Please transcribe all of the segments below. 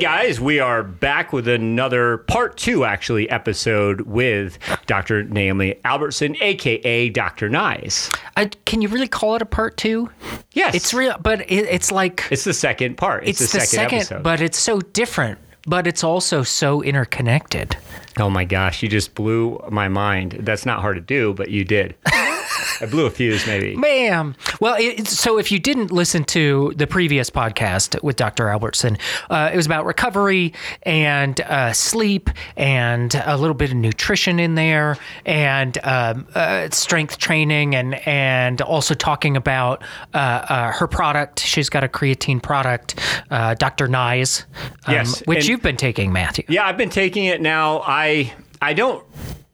guys, we are back with another part two, actually, episode with Dr. Naomi Albertson, aka Dr. Nice. I, can you really call it a part two? Yes, It's real, but it, it's like It's the second part. It's, it's, the, the, second, second, episode. but it's so different. But it's also so interconnected. oh my gosh, you just blew my mind. That's not hard to do, but you did. I blew a fuse, maybe. Bam. Well, it, so if you didn't listen to the previous podcast with Dr. Albertson, uh, it was about recovery and uh, sleep and a little bit of nutrition in there and um, uh, strength training and and also talking about uh, uh, her product. She's got a creatine product, uh, Dr. Ni's, um, Yes, which and- you've been taking, Matthew. Yeah, I've been taking it now. I I don't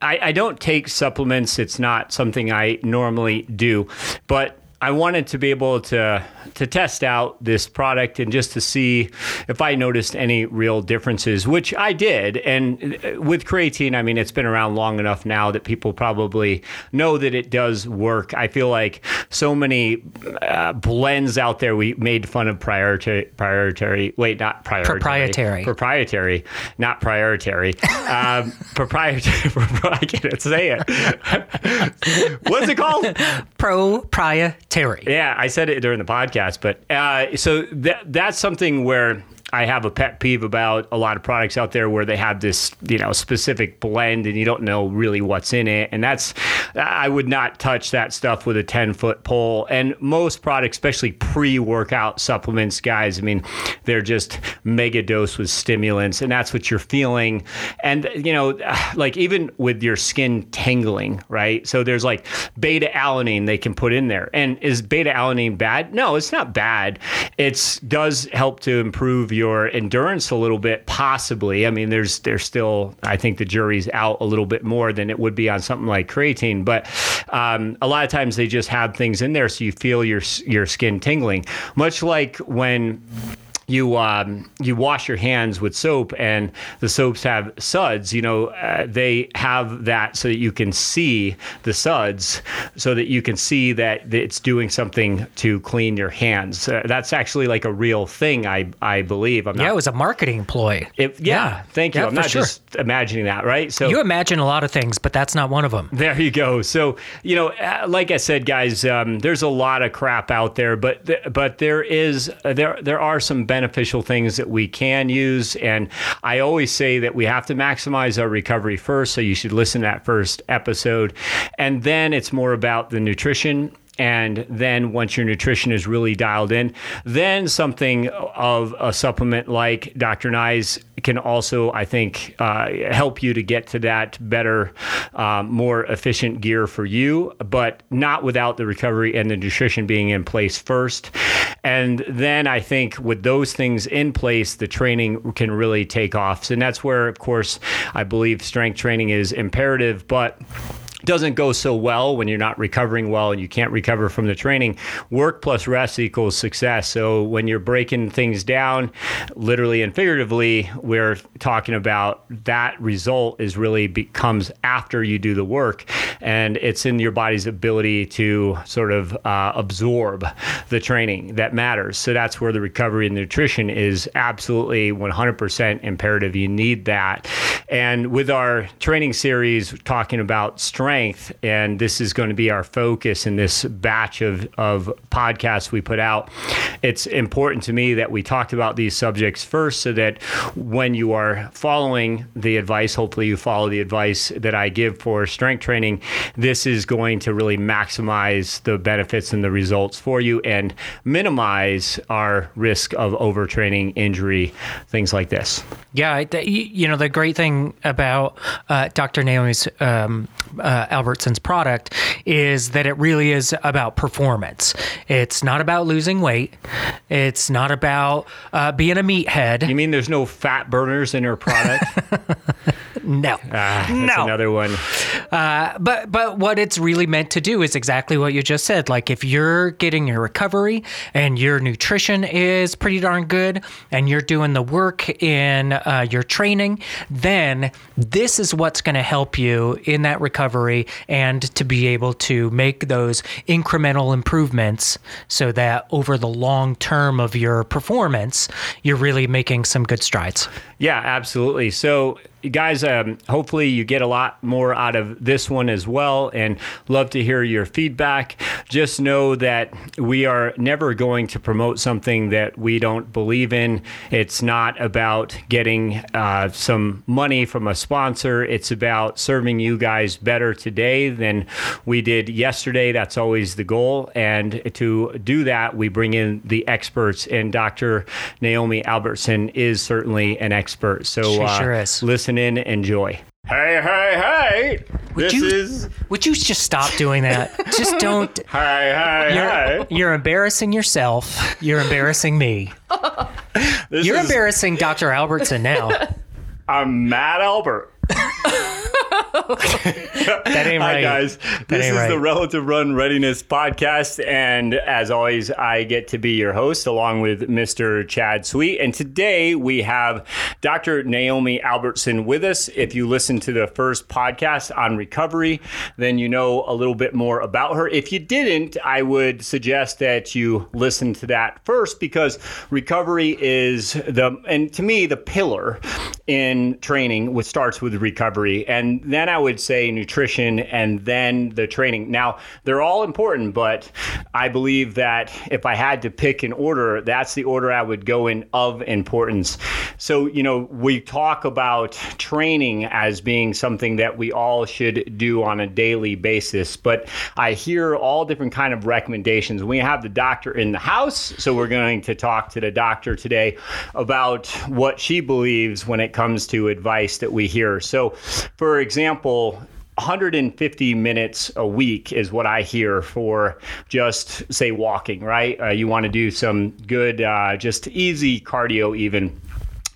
I, I don't take supplements. It's not something I normally do, but I wanted to be able to to test out this product and just to see if I noticed any real differences, which I did. And uh, with creatine, I mean, it's been around long enough now that people probably know that it does work. I feel like so many uh, blends out there. We made fun of priority, priority. Wait, not priority. Proprietary. Proprietary, not priority. Um, proprietary. I can't say it. What's it called? Proprietary. Yeah, I said it during the podcast, but uh, so that that's something where I have a pet peeve about a lot of products out there where they have this, you know, specific blend and you don't know really what's in it. And that's, I would not touch that stuff with a 10 foot pole. And most products, especially pre workout supplements, guys, I mean, they're just mega dose with stimulants and that's what you're feeling. And, you know, like even with your skin tingling, right? So there's like beta alanine they can put in there. And is beta alanine bad? No, it's not bad. It does help to improve your endurance a little bit, possibly. I mean, there's there's still I think the jury's out a little bit more than it would be on something like creatine, but um, a lot of times they just have things in there so you feel your your skin tingling, much like when you um, you wash your hands with soap and the soaps have suds you know uh, they have that so that you can see the suds so that you can see that it's doing something to clean your hands uh, that's actually like a real thing i i believe i'm Yeah, not it was a marketing ploy. it, yeah, Yeah. thank you Yeah, i'm not sure. just imagining that right so You imagine a lot of things, but that's not one of them. there you go. So you know, uh, like I said, guys, um, there's a lot of crap out there, but th- but there is uh, there there are some beneficial things that we can use, and I always say that we have to maximize our recovery first. So you should listen to that first episode, and then it's more about the nutrition. And then once your nutrition is really dialed in, then something of a supplement like Dr. Ni's can also, I think, uh, help you to get to that better, um, more efficient gear for you, but not without the recovery and the nutrition being in place first. And then I think with those things in place, the training can really take off. And that's where, of course, I believe strength training is imperative, but doesn't go so well when you're not recovering well and you can't recover from the training. Work plus rest equals success. So when you're breaking things down, literally and figuratively, we're talking about that result is really becomes after you do the work, and it's in your body's ability to sort of uh, absorb the training that matters. So that's where the recovery and nutrition is absolutely 100% imperative. You need that. And with our training series talking about strength, and this is going to be our focus in this batch of, of podcasts we put out, it's important to me that we talked about these subjects first so that when you are following the advice, hopefully you follow the advice that I give for strength training, this is going to really maximize the benefits and the results for you and minimize our risk of overtraining, injury, things like this. Yeah, you you know the great thing about uh, Dr. Naomi's um, uh, Albertson's product is that it really is about performance. It's not about losing weight. It's not about uh, being a meathead. You mean there's no fat burners in her product? No, Ah, that's no. another one. Uh, but but what it's really meant to do is exactly what you just said. Like if you're getting your recovery and your nutrition is pretty darn good, and you're doing the work in uh, your training, then this is what's going to help you in that recovery and to be able to make those incremental improvements so that over the long term of your performance, you're really making some good strides. Yeah, absolutely. So guys, um, hopefully you get a lot more out of this one as well, and love to hear your feedback. Just know that we are never going to promote something that we don't believe in. It's not about getting uh, some money from a sponsor. It's about serving you guys better today than we did yesterday. That's always the goal, and to do that, we bring in the experts, and Dr. Naomi Albertson is certainly an expert. So She uh, sure is. listen in, enjoy. Hey, hey, hey! Would this you is would you just stop doing that? just don't. hey, hey, You're, hey. you're embarrassing yourself. You're embarrassing me. You're is, embarrassing Dr. Albertson now. I'm Matt Albert. That ain't Hi right. guys, this is right. the Relative Run Readiness podcast, and as always, I get to be your host along with Mr. Chad Sweet. And today we have Dr. Naomi Albertson with us. If you listen to the first podcast on recovery, then you know a little bit more about her. If you didn't, I would suggest that you listen to that first because recovery is the and to me the pillar in training, which starts with recovery, and then I would say nutrition, and then the training. Now they're all important, but I believe that if I had to pick an order, that's the order I would go in of importance. So you know we talk about training as being something that we all should do on a daily basis, but I hear all different kind of recommendations. We have the doctor in the house, so we're going to talk to the doctor today about what she believes when it comes to advice that we hear. So, for example, 150 minutes a week is what I hear for just say walking, right? Uh, you want to do some good, uh, just easy cardio, even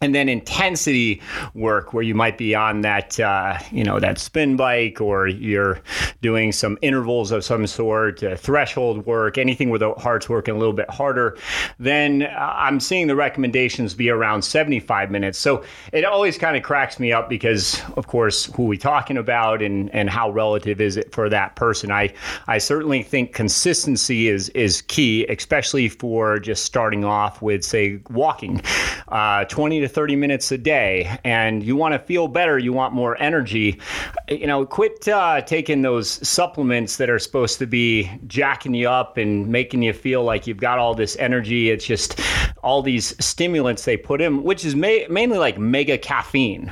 and then intensity work where you might be on that uh, you know that spin bike or you're doing some intervals of some sort uh, threshold work anything where the heart's working a little bit harder then uh, i'm seeing the recommendations be around 75 minutes. So it always kind of cracks me up because of course who we talking about and and how relative is it for that person. I i certainly think consistency is is key especially for just starting off with say walking uh, 20 to 30 minutes a day. And you want to feel better, you want more energy, you know, quit uh, taking those supplements that are supposed to be jacking you up and making you feel like you've got all this energy. It's just all these stimulants they put in, which is ma- mainly like mega caffeine.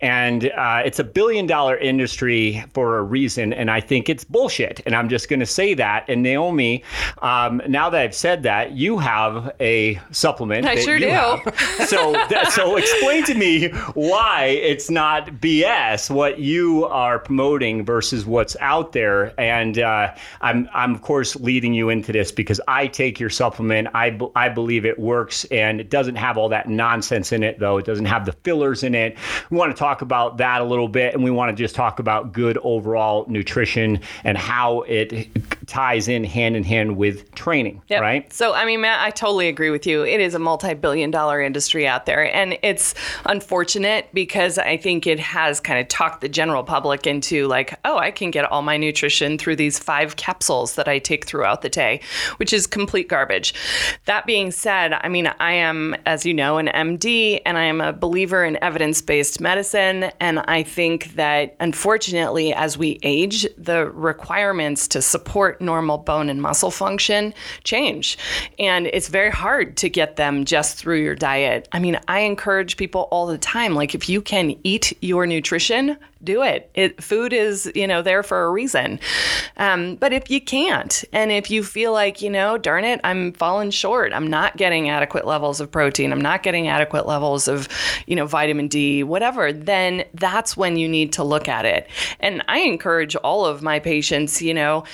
And uh, it's a billion dollar industry for a reason. And I think it's bullshit. And I'm just going to say that. And Naomi, um, now that I've said that, you have a supplement. I sure do. So, that, so explain to me why it's not BS what you are promoting versus what's out there. And uh, I'm, I'm of course leading you into this because I take your supplement. I, I believe it works, and it doesn't have all that nonsense in it, though. It doesn't have the fillers in it. We want to talk about that a little bit, and we want to just talk about good overall nutrition and how it ties in hand in hand with training, Yep. right? So, I mean, Matt, I totally agree with you. It is a multi billion dollar industry out there. And it's unfortunate because I think it has kind of talked the general public into like, oh, I can get all my nutrition through these five capsules that I take throughout the day, which is complete garbage. That being said, I mean, I am, as you know, an MD and I am a believer in evidence based medicine. And I think that unfortunately, as we age, the requirements to support normal bone and muscle function change. And it's very hard to get them just through your diet. I mean, I encourage people all the time like, if you can eat your nutrition, do it. it food is, you know, there for a reason. Um, but if you can't, and if you feel like, you know, darn it, I'm falling short, I'm not getting adequate levels of protein, I'm not getting adequate levels of, you know, vitamin D, whatever, then that's when you need to look at it. And I encourage all of my patients, you know,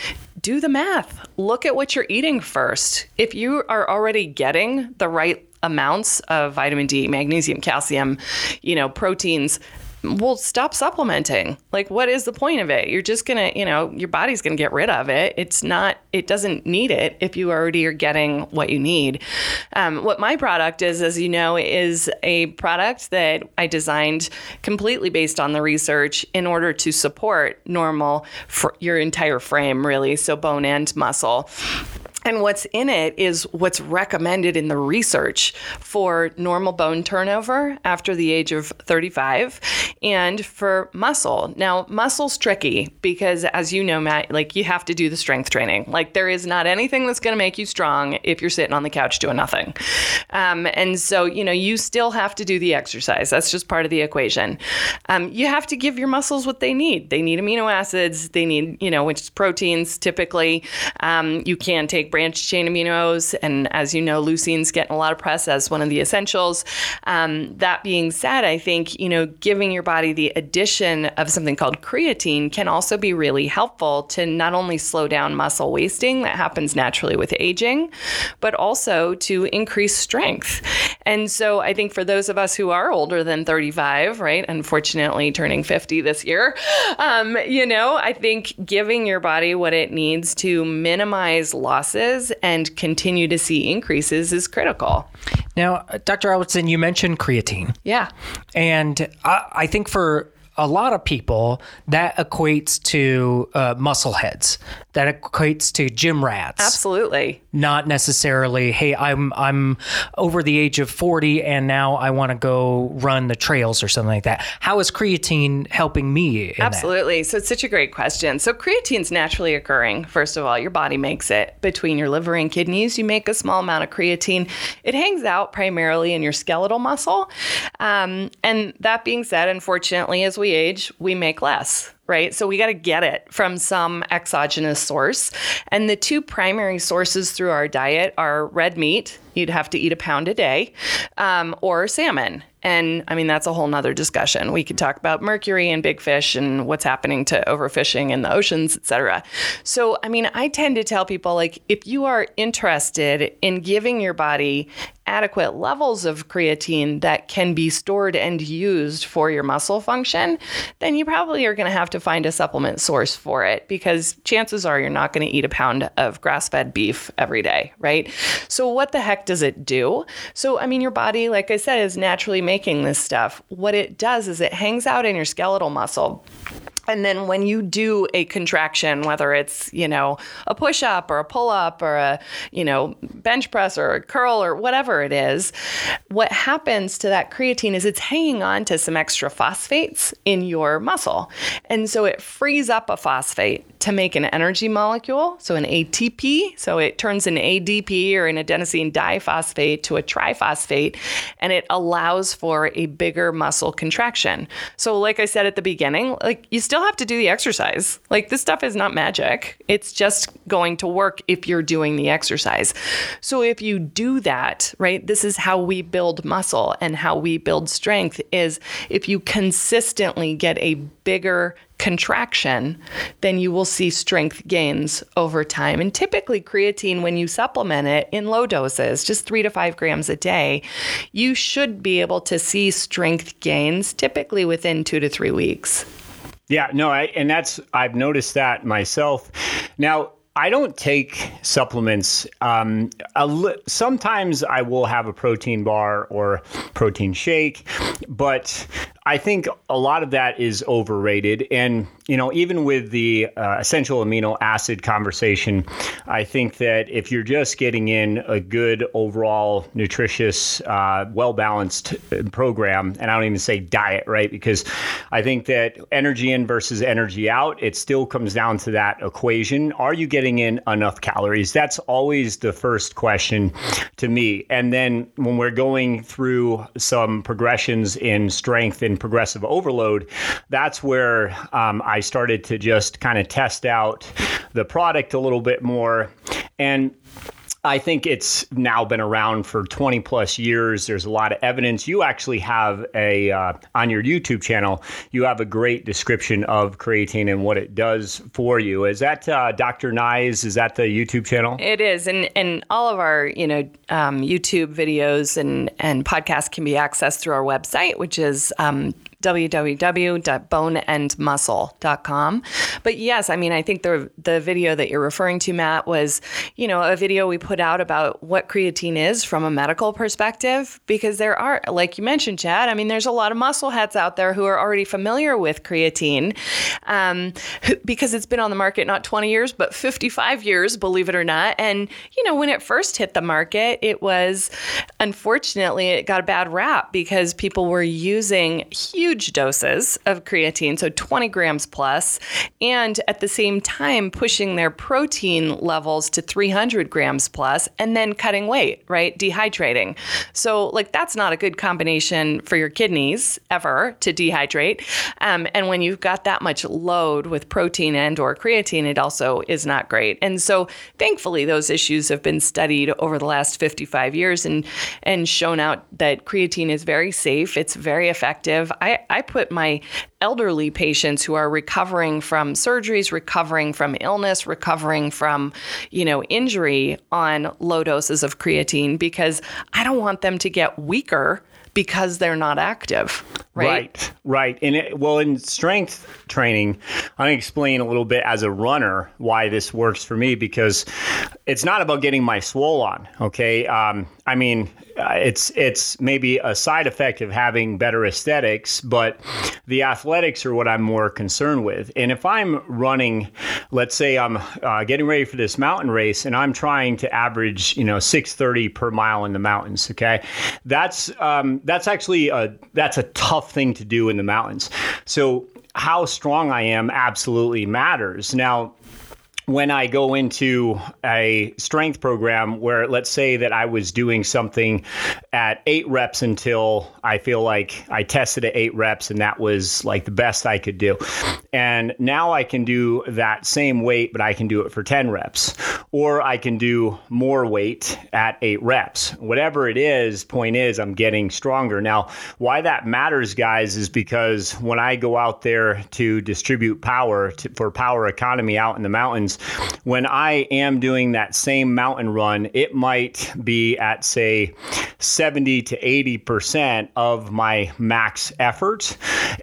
do the math. Look at what you're eating first. If you are already getting the right amounts of vitamin D, magnesium, calcium, you know, proteins, well, stop supplementing. Like, what is the point of it? You're just gonna, you know, your body's gonna get rid of it. It's not, it doesn't need it if you already are getting what you need. Um, what my product is, as you know, is a product that I designed completely based on the research in order to support normal your entire frame, really, so bone and muscle. And what's in it is what's recommended in the research for normal bone turnover after the age of 35 and for muscle. Now, muscle's tricky because, as you know, Matt, like you have to do the strength training. Like, there is not anything that's going to make you strong if you're sitting on the couch doing nothing. Um, and so, you know, you still have to do the exercise. That's just part of the equation. Um, you have to give your muscles what they need. They need amino acids, they need, you know, which is proteins typically. Um, you can take branched chain aminos. And as you know, leucine's getting a lot of press as one of the essentials. Um, that being said, I think, you know, giving your body the addition of something called creatine can also be really helpful to not only slow down muscle wasting that happens naturally with aging, but also to increase strength. And so I think for those of us who are older than 35, right, unfortunately turning 50 this year, um, you know, I think giving your body what it needs to minimize losses and continue to see increases is critical. Now, Dr. Albertson, you mentioned creatine. Yeah. And I, I think for a lot of people, that equates to uh, muscle heads. That equates to gym rats. Absolutely. Not necessarily, hey, I'm I'm over the age of 40 and now I want to go run the trails or something like that. How is creatine helping me? Absolutely. That? So it's such a great question. So creatine's naturally occurring. First of all, your body makes it between your liver and kidneys. You make a small amount of creatine. It hangs out primarily in your skeletal muscle. Um, and that being said, unfortunately, as we age, we make less right? So we got to get it from some exogenous source. And the two primary sources through our diet are red meat, you'd have to eat a pound a day, um, or salmon. And I mean, that's a whole nother discussion. We could talk about mercury and big fish and what's happening to overfishing in the oceans, et cetera. So, I mean, I tend to tell people like, if you are interested in giving your body adequate levels of creatine that can be stored and used for your muscle function, then you probably are going to have to find a supplement source for it because chances are you're not going to eat a pound of grass fed beef every day, right? So, what the heck does it do? So, I mean, your body, like I said, is naturally making this stuff. What it does is it hangs out in your skeletal muscle. And then when you do a contraction, whether it's, you know, a push up or a pull up or a, you know, bench press or a curl or whatever it is, what happens to that creatine is it's hanging on to some extra phosphates in your muscle. And so it frees up a phosphate to make an energy molecule, so an ATP. So it turns an ADP or an adenosine diphosphate to a triphosphate, and it allows for a bigger muscle contraction. So, like I said at the beginning, like you still have to do the exercise. Like this stuff is not magic. It's just going to work if you're doing the exercise. So if you do that, right? This is how we build muscle and how we build strength is if you consistently get a bigger contraction, then you will see strength gains over time. And typically, creatine, when you supplement it in low doses, just three to five grams a day, you should be able to see strength gains typically within two to three weeks. Yeah, no, I, and that's, I've noticed that myself. Now, I don't take supplements. Um, li- sometimes I will have a protein bar or protein shake, but I think a lot of that is overrated. And, you know, even with the uh, essential amino acid conversation, I think that if you're just getting in a good overall nutritious, uh, well balanced program, and I don't even say diet, right? Because I think that energy in versus energy out, it still comes down to that equation. Are you getting in enough calories? That's always the first question to me. And then when we're going through some progressions in strength and progressive overload, that's where um, I started to just kind of test out the product a little bit more. And I think it's now been around for 20 plus years. There's a lot of evidence. You actually have a, uh, on your YouTube channel, you have a great description of creatine and what it does for you. Is that uh, Dr. Ni's? Is that the YouTube channel? It is. And, and all of our, you know, um, YouTube videos and, and podcasts can be accessed through our website, which is um, www.boneandmuscle.com. But yes, I mean, I think the the video that you're referring to, Matt, was you know a video we put out about what creatine is from a medical perspective, because there are, like you mentioned, Chad. I mean, there's a lot of muscle heads out there who are already familiar with creatine, um, because it's been on the market not 20 years but 55 years, believe it or not. And you know, when it first hit the market, it was unfortunately it got a bad rap because people were using huge doses of creatine, so 20 grams plus, and at the same time pushing their protein levels to 300 grams plus and then cutting weight, right? Dehydrating. So, like, that's not a good combination for your kidneys ever to dehydrate. Um, and when you've got that much load with protein and or creatine, it also is not great. And so, thankfully, those issues have been studied over the last 55 years and and shown out that creatine is very safe. It's very effective. I, I put my elderly patients who are recovering from surgeries, recovering from illness, recovering from, you know, injury on low doses of creatine because I don't want them to get weaker because they're not active. Right. Right. right. And it, well, in strength training, I'm going to explain a little bit as a runner why this works for me because it's not about getting my swole on. Okay. Um, I mean, uh, it's it's maybe a side effect of having better aesthetics, but the athletics are what I'm more concerned with. And if I'm running, let's say I'm uh, getting ready for this mountain race, and I'm trying to average, you know, 6:30 per mile in the mountains. Okay, that's um, that's actually a that's a tough thing to do in the mountains. So how strong I am absolutely matters. Now, when I go into a strength program where let's say that I was doing something at eight reps until I feel like I tested at eight reps and that was like the best I could do. And now I can do that same weight, but I can do it for 10 reps. Or I can do more weight at eight reps. Whatever it is, point is, I'm getting stronger. Now, why that matters, guys, is because when I go out there to distribute power to, for power economy out in the mountains, when I am doing that same mountain run, it might be at, say, 70 to 80% of my max effort.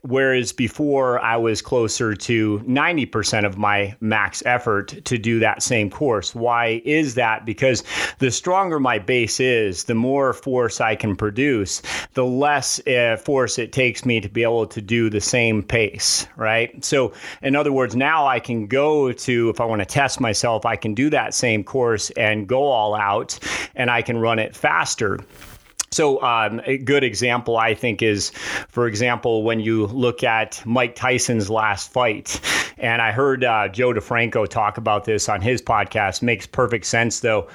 Whereas before, I was closer to 90% of my max effort to do that same course. Why is that? Because the stronger my base is, the more force I can produce, the less uh, force it takes me to be able to do the same pace, right? So, in other words, now I can go to, if I want to test myself, I can do that same course and go all out and I can run it faster. So, um, a good example, I think, is, for example, when you look at Mike Tyson's last fight. And I heard uh, Joe DeFranco talk about this on his podcast. Makes perfect sense, though.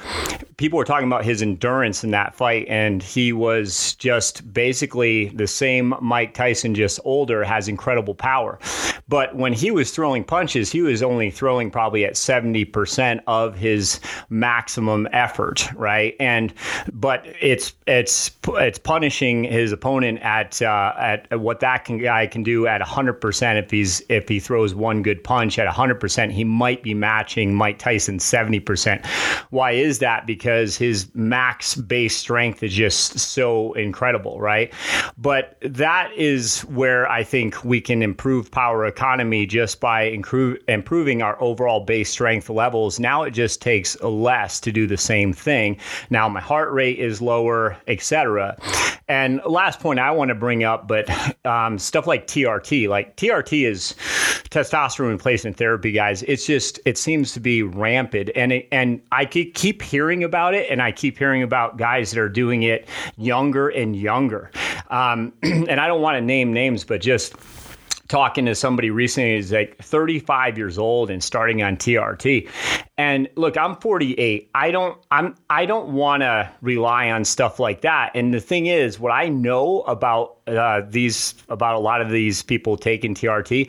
People were talking about his endurance in that fight, and he was just basically the same Mike Tyson, just older, has incredible power. But when he was throwing punches, he was only throwing probably at 70% of his maximum effort, right? And, but it's, it's, it's punishing his opponent at uh, at what that can, guy can do at 100% if he's if he throws one good punch at 100% he might be matching Mike Tyson 70%. Why is that? Because his max base strength is just so incredible, right? But that is where I think we can improve power economy just by improve, improving our overall base strength levels. Now it just takes less to do the same thing. Now my heart rate is lower, etc and last point I want to bring up, but um, stuff like TRT, like TRT is testosterone replacement therapy, guys. It's just it seems to be rampant, and it, and I keep hearing about it, and I keep hearing about guys that are doing it younger and younger. Um, and I don't want to name names, but just talking to somebody recently who's like 35 years old and starting on TRT. And look, I'm 48. I don't I'm I don't want to rely on stuff like that. And the thing is, what I know about uh, these about a lot of these people taking TRT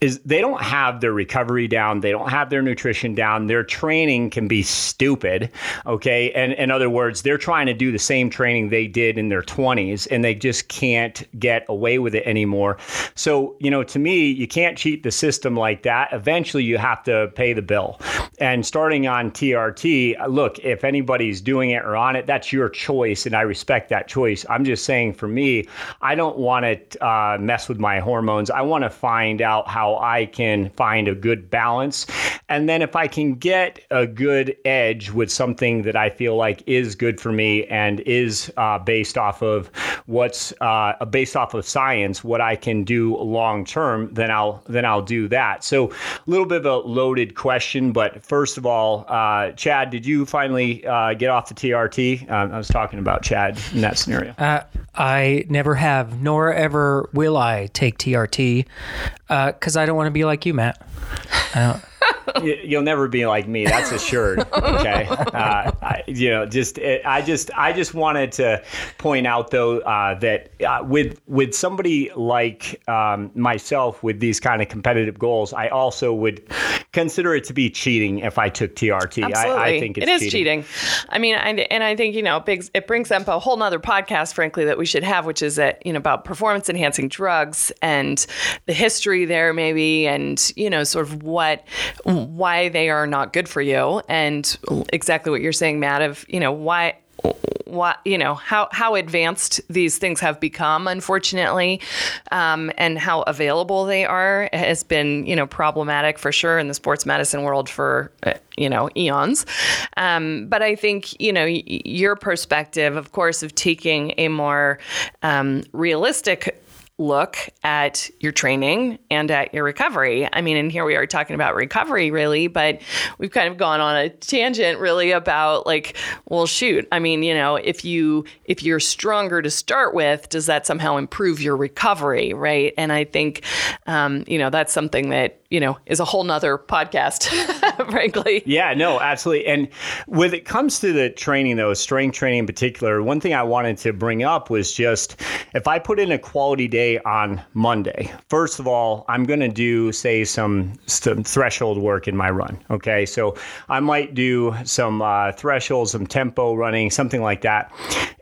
is they don't have their recovery down, they don't have their nutrition down. Their training can be stupid, okay? And in other words, they're trying to do the same training they did in their 20s and they just can't get away with it anymore. So, you know, to me, you can't cheat the system like that. Eventually, you have to pay the bill. And starting on TRT, look, if anybody's doing it or on it, that's your choice, and I respect that choice. I'm just saying for me, I don't want to uh, mess with my hormones. I want to find out how I can find a good balance. And then if I can get a good edge with something that I feel like is good for me and is uh, based off of what's uh, based off of science, what I can do long term, then I'll then I'll do that. So a little bit of a loaded question, but first of all, uh, Chad, did you finally uh, get off the TRT? Um, I was talking about Chad in that scenario. Uh, I never have, nor ever will I take TRT because uh, I don't want to be like you, Matt. You'll never be like me. That's assured. Okay. Uh, I, you know, just it, I just I just wanted to point out though uh, that uh, with with somebody like um, myself with these kind of competitive goals, I also would consider it to be cheating if I took TRT. Absolutely. I, I think it is cheating. cheating. I mean, and, and I think you know, big, it brings up a whole nother podcast, frankly, that we should have, which is that you know about performance enhancing drugs and the history there, maybe, and you know, sort of what why they are not good for you and exactly what you're saying, Matt, of, you know, why what you know how how advanced these things have become unfortunately um, and how available they are has been you know problematic for sure in the sports medicine world for uh, you know eons. Um, but i think you know your perspective of course of taking a more um, realistic look at your training and at your recovery. I mean, and here we are talking about recovery really, but we've kind of gone on a tangent really about like, well, shoot. I mean, you know, if you if you're stronger to start with, does that somehow improve your recovery, right? And I think, um, you know, that's something that you know is a whole nother podcast, frankly. Yeah, no, absolutely. And when it comes to the training, though, strength training in particular, one thing I wanted to bring up was just if I put in a quality day on Monday. First of all, I'm going to do, say, some, some, threshold work in my run. Okay. So I might do some uh, some tempo running, something like that.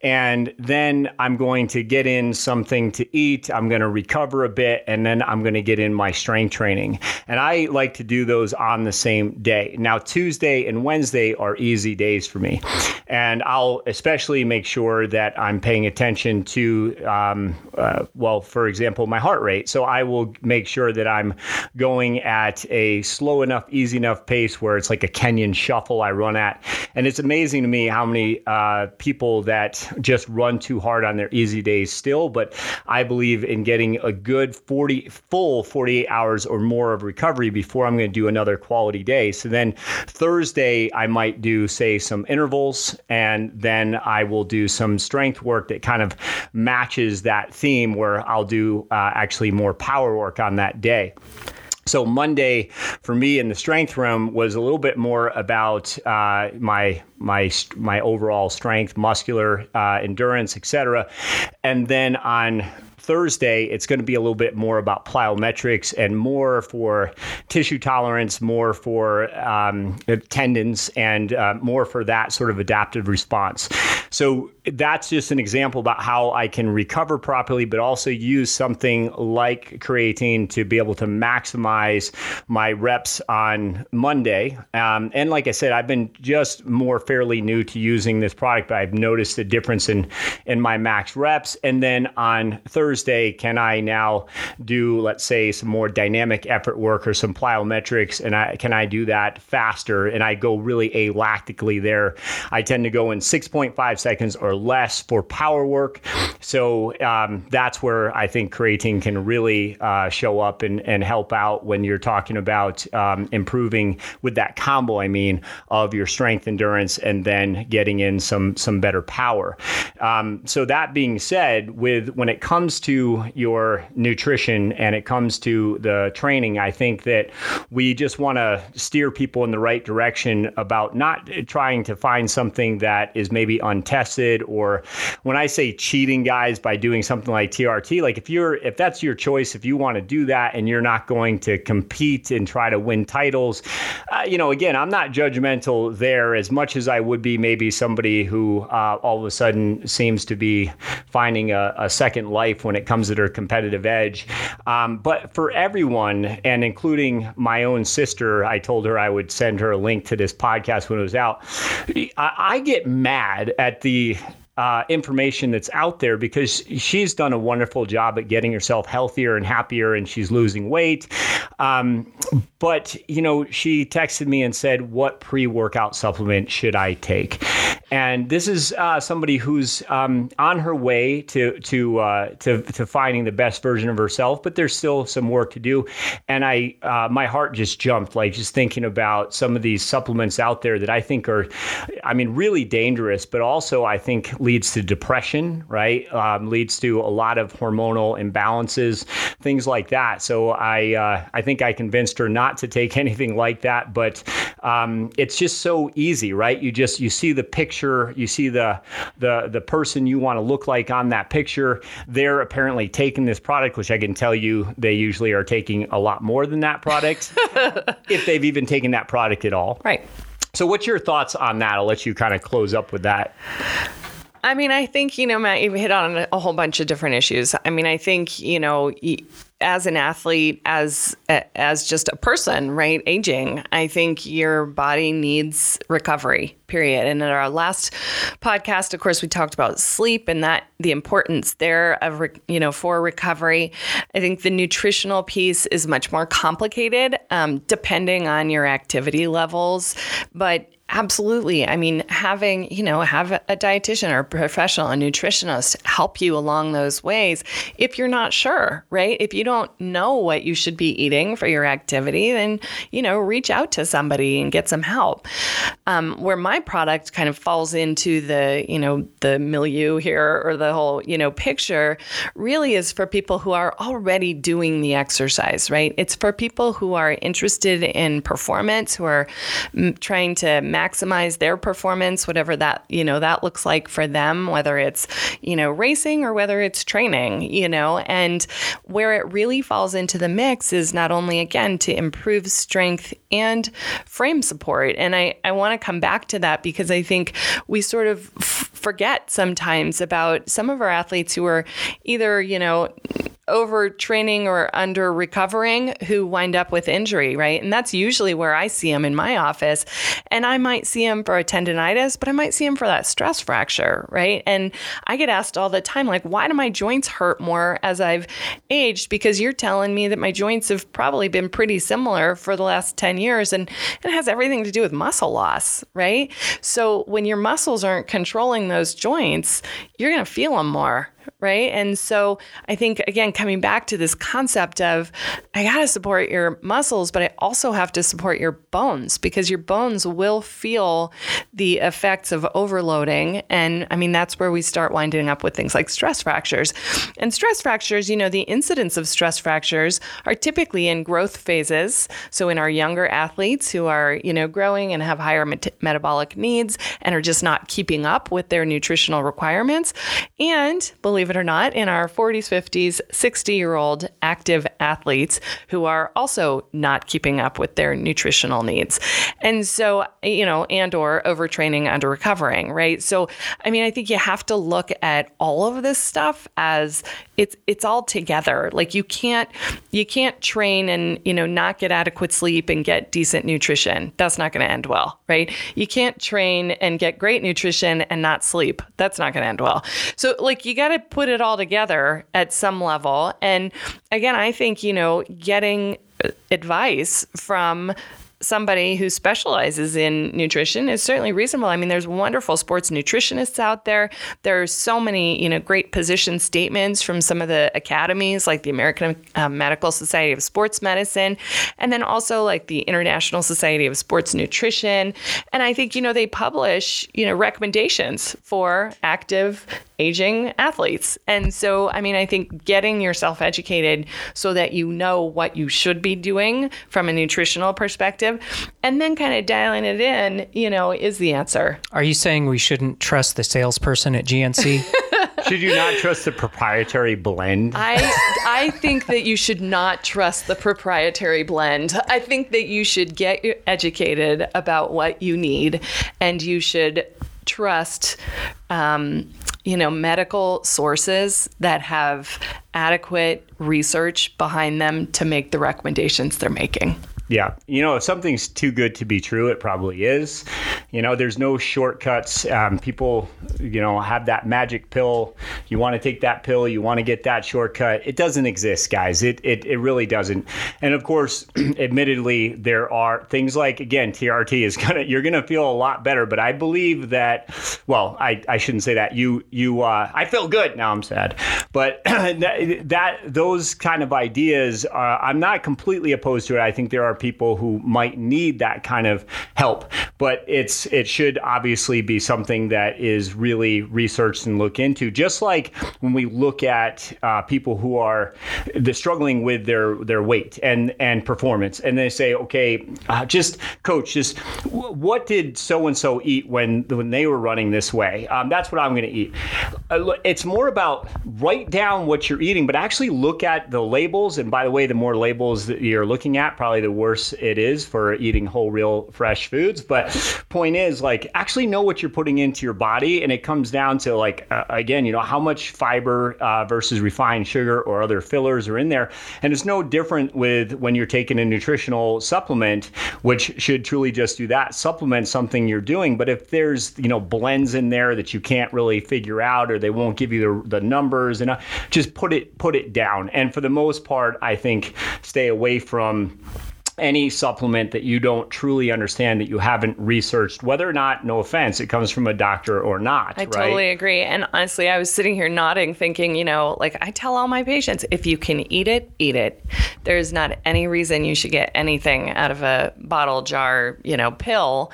And then I'm going to get in something to eat. I'm going to recover a bit. And then I'm going to get in my strength training. And I like to do those on the same day. Now, Tuesday and Wednesday are easy days for me. And I'll especially make sure that I'm paying attention to, um, uh, well, for example, my heart rate. So I will make sure that I'm going at a slow enough, easy enough pace where it's like a Kenyan shuffle I run at. And it's amazing to me how many uh, people that just run too hard on their easy days still. But I believe in getting a good 40, full 48 hours or more of recovery before I'm going to do another quality day. So then Thursday, I might do, say, some intervals, and then I will do some strength work that kind of matches that theme where I'll do uh, actually more power work on that day. So Monday for me in the strength room was a little bit more about uh, my my my overall strength, muscular uh, endurance, etc. And then on Thursday, it's going to be a little bit more about plyometrics and more for tissue tolerance, more for um, tendons, and uh, more for that sort of adaptive response. So that's just an example about how I can recover properly, but also use something like creatine to be able to maximize my reps on Monday. Um, and like I said, I've been just more fairly new to using this product, but I've noticed a difference in in my max reps. And then on Thursday, can I now do, let's say, some more dynamic effort work or some plyometrics, and I can I do that faster? And I go really alactically there. I tend to go in 6.5 seconds or less for power work. So um, that's where I think creatine can really uh, show up and, and help out when you're talking about um, improving with that combo, I mean, of your strength endurance and then getting in some some better power. Um, so that being said, with when it comes to your nutrition and it comes to the training, I think that we just want to steer people in the right direction about not trying to find something that is maybe untested or when I say cheating guys by doing something like TRT, like if you're if that's your choice, if you want to do that and you're not going to compete and try to win titles, uh, you know, again, I'm not judgmental there as much as I would be maybe somebody who uh, all of a sudden seems to be finding a, a second life when when it comes to their competitive edge. Um, but for everyone, and including my own sister, I told her I would send her a link to this podcast when it was out. I, I get mad at the uh, information that's out there because she's done a wonderful job at getting herself healthier and happier and she's losing weight. Um, but, you know, she texted me and said, What pre workout supplement should I take? And this is uh, somebody who's um, on her way to to, uh, to to finding the best version of herself, but there's still some work to do. And I, uh, my heart just jumped, like just thinking about some of these supplements out there that I think are, I mean, really dangerous, but also I think leads to depression, right? Um, leads to a lot of hormonal imbalances, things like that. So I, uh, I think I convinced her not to take anything like that. But um, it's just so easy, right? You just you see the picture, you see the the the person you want to look like on that picture. They're apparently taking this product, which I can tell you they usually are taking a lot more than that product, if they've even taken that product at all. Right. So, what's your thoughts on that? I'll let you kind of close up with that. I mean, I think, you know, Matt, you've hit on a whole bunch of different issues. I mean, I think, you know, as an athlete, as as just a person, right, aging, I think your body needs recovery. Period. And in our last podcast, of course, we talked about sleep and that the importance there of you know for recovery. I think the nutritional piece is much more complicated, um, depending on your activity levels, but Absolutely. I mean, having, you know, have a dietitian or a professional, a nutritionist help you along those ways if you're not sure, right? If you don't know what you should be eating for your activity, then, you know, reach out to somebody and get some help. Um, where my product kind of falls into the, you know, the milieu here or the whole, you know, picture really is for people who are already doing the exercise, right? It's for people who are interested in performance, who are m- trying to maximize their performance, whatever that, you know, that looks like for them, whether it's, you know, racing or whether it's training, you know, and where it really falls into the mix is not only again to improve strength and frame support. And I, I want to come back to that because I think we sort of f- forget sometimes about some of our athletes who are either, you know, overtraining or under recovering who wind up with injury, right? And that's usually where I see them in my office. And I might see him for a tendonitis, but I might see him for that stress fracture, right? And I get asked all the time, like, why do my joints hurt more as I've aged? Because you're telling me that my joints have probably been pretty similar for the last 10 years. And it has everything to do with muscle loss, right? So when your muscles aren't controlling those joints, you're going to feel them more right? And so I think, again, coming back to this concept of I got to support your muscles, but I also have to support your bones because your bones will feel the effects of overloading. And I mean, that's where we start winding up with things like stress fractures. And stress fractures, you know, the incidence of stress fractures are typically in growth phases. So in our younger athletes who are, you know, growing and have higher met- metabolic needs and are just not keeping up with their nutritional requirements. And believe it or not, in our 40s, 50s, 60 year old active athletes who are also not keeping up with their nutritional needs. And so, you know, and or overtraining, under recovering, right? So, I mean, I think you have to look at all of this stuff as it's it's all together. Like you can't you can't train and, you know, not get adequate sleep and get decent nutrition. That's not going to end well, right? You can't train and get great nutrition and not sleep. That's not going to end well. So, like you got to put it all together at some level. And again, I think, you know, getting advice from somebody who specializes in nutrition is certainly reasonable. I mean, there's wonderful sports nutritionists out there. There's so many, you know, great position statements from some of the academies, like the American uh, Medical Society of Sports Medicine, and then also like the International Society of Sports Nutrition. And I think, you know, they publish, you know, recommendations for active aging athletes. And so, I mean, I think getting yourself educated so that you know what you should be doing from a nutritional perspective and then kind of dialing it in, you know, is the answer. Are you saying we shouldn't trust the salesperson at GNC? should you not trust the proprietary blend? I I think that you should not trust the proprietary blend. I think that you should get educated about what you need and you should trust um, you know medical sources that have adequate research behind them to make the recommendations they're making. Yeah. You know, if something's too good to be true, it probably is. You know, there's no shortcuts. Um, people, you know, have that magic pill. You want to take that pill, you want to get that shortcut. It doesn't exist, guys. It, it, it really doesn't. And of course, admittedly, there are things like, again, TRT is going to, you're going to feel a lot better. But I believe that, well, I, I shouldn't say that. You, you, uh, I feel good. Now I'm sad. But that, those kind of ideas, uh, I'm not completely opposed to it. I think there are people who might need that kind of help. But it's it should obviously be something that is really researched and looked into. Just like when we look at uh, people who are struggling with their their weight and and performance, and they say, okay, uh, just coach, just what did so and so eat when when they were running this way? Um, that's what I'm going to eat. Uh, it's more about write down what you're eating, but actually look at the labels. And by the way, the more labels that you're looking at, probably the worse it is for eating whole, real, fresh foods. But point is, like, actually know what you're putting into your body, and it comes down to like, uh, again, you know, how much fiber uh, versus refined sugar or other fillers are in there, and it's no different with when you're taking a nutritional supplement, which should truly just do that, supplement something you're doing. But if there's you know blends in there that you can't really figure out, or they won't give you the, the numbers, and uh, just put it put it down. And for the most part, I think stay away from any supplement that you don't truly understand that you haven't researched whether or not no offense it comes from a doctor or not i right? totally agree and honestly i was sitting here nodding thinking you know like i tell all my patients if you can eat it eat it there's not any reason you should get anything out of a bottle jar you know pill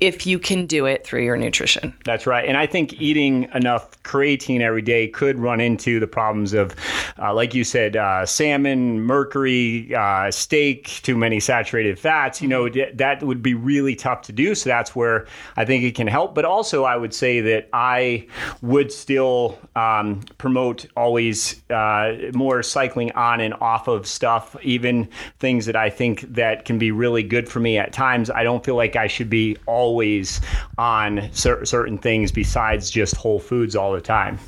if you can do it through your nutrition. That's right. And I think eating enough creatine every day could run into the problems of, uh, like you said, uh, salmon, mercury, uh, steak, too many saturated fats. You know, d- that would be really tough to do. So that's where I think it can help. But also, I would say that I would still um, promote always uh, more cycling on and off of stuff, even things that I think that can be really good for me at times. I don't feel like I should be all always on cer- certain things besides just whole foods all the time.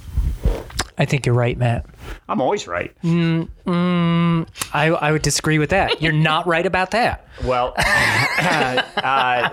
I think you're right, Matt. I'm always right. Mm, mm, I, I would disagree with that. You're not right about that. Well, uh,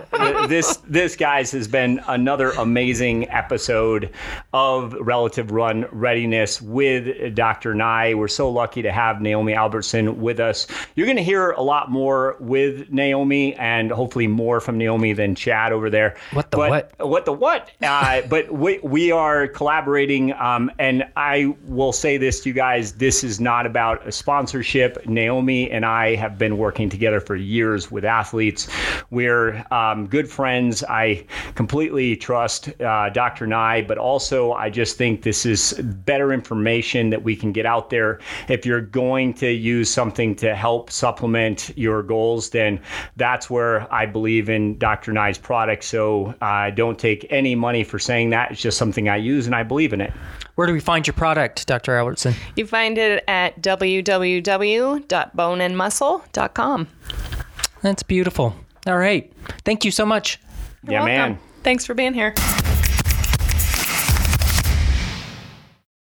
this this guys has been another amazing episode of Relative Run Readiness with Dr. Ni. We're so lucky to have Naomi Albertson with us. You're going to hear a lot more with Naomi, and hopefully more from Naomi than Chad over there. What the but, what? What the what? Uh, but we we are collaborating, um, and I will say this to you guys: this is not about a sponsorship. Naomi and I have been working together for years with athletes. We're um, good friends. I completely trust uh, Dr. Ni, but also I just think this is better information that we can get out there. If you're going to use something to help supplement your goals, then that's where I believe in Dr. Ni's product. So I uh, don't take any money for saying that. It's just something I use and I believe in it. Where do we find your product, Dr. Albertson? You find it at www.boneandmuscle.com. That's beautiful. All right. Thank you so much. You're yeah, welcome. man. Thanks for being here.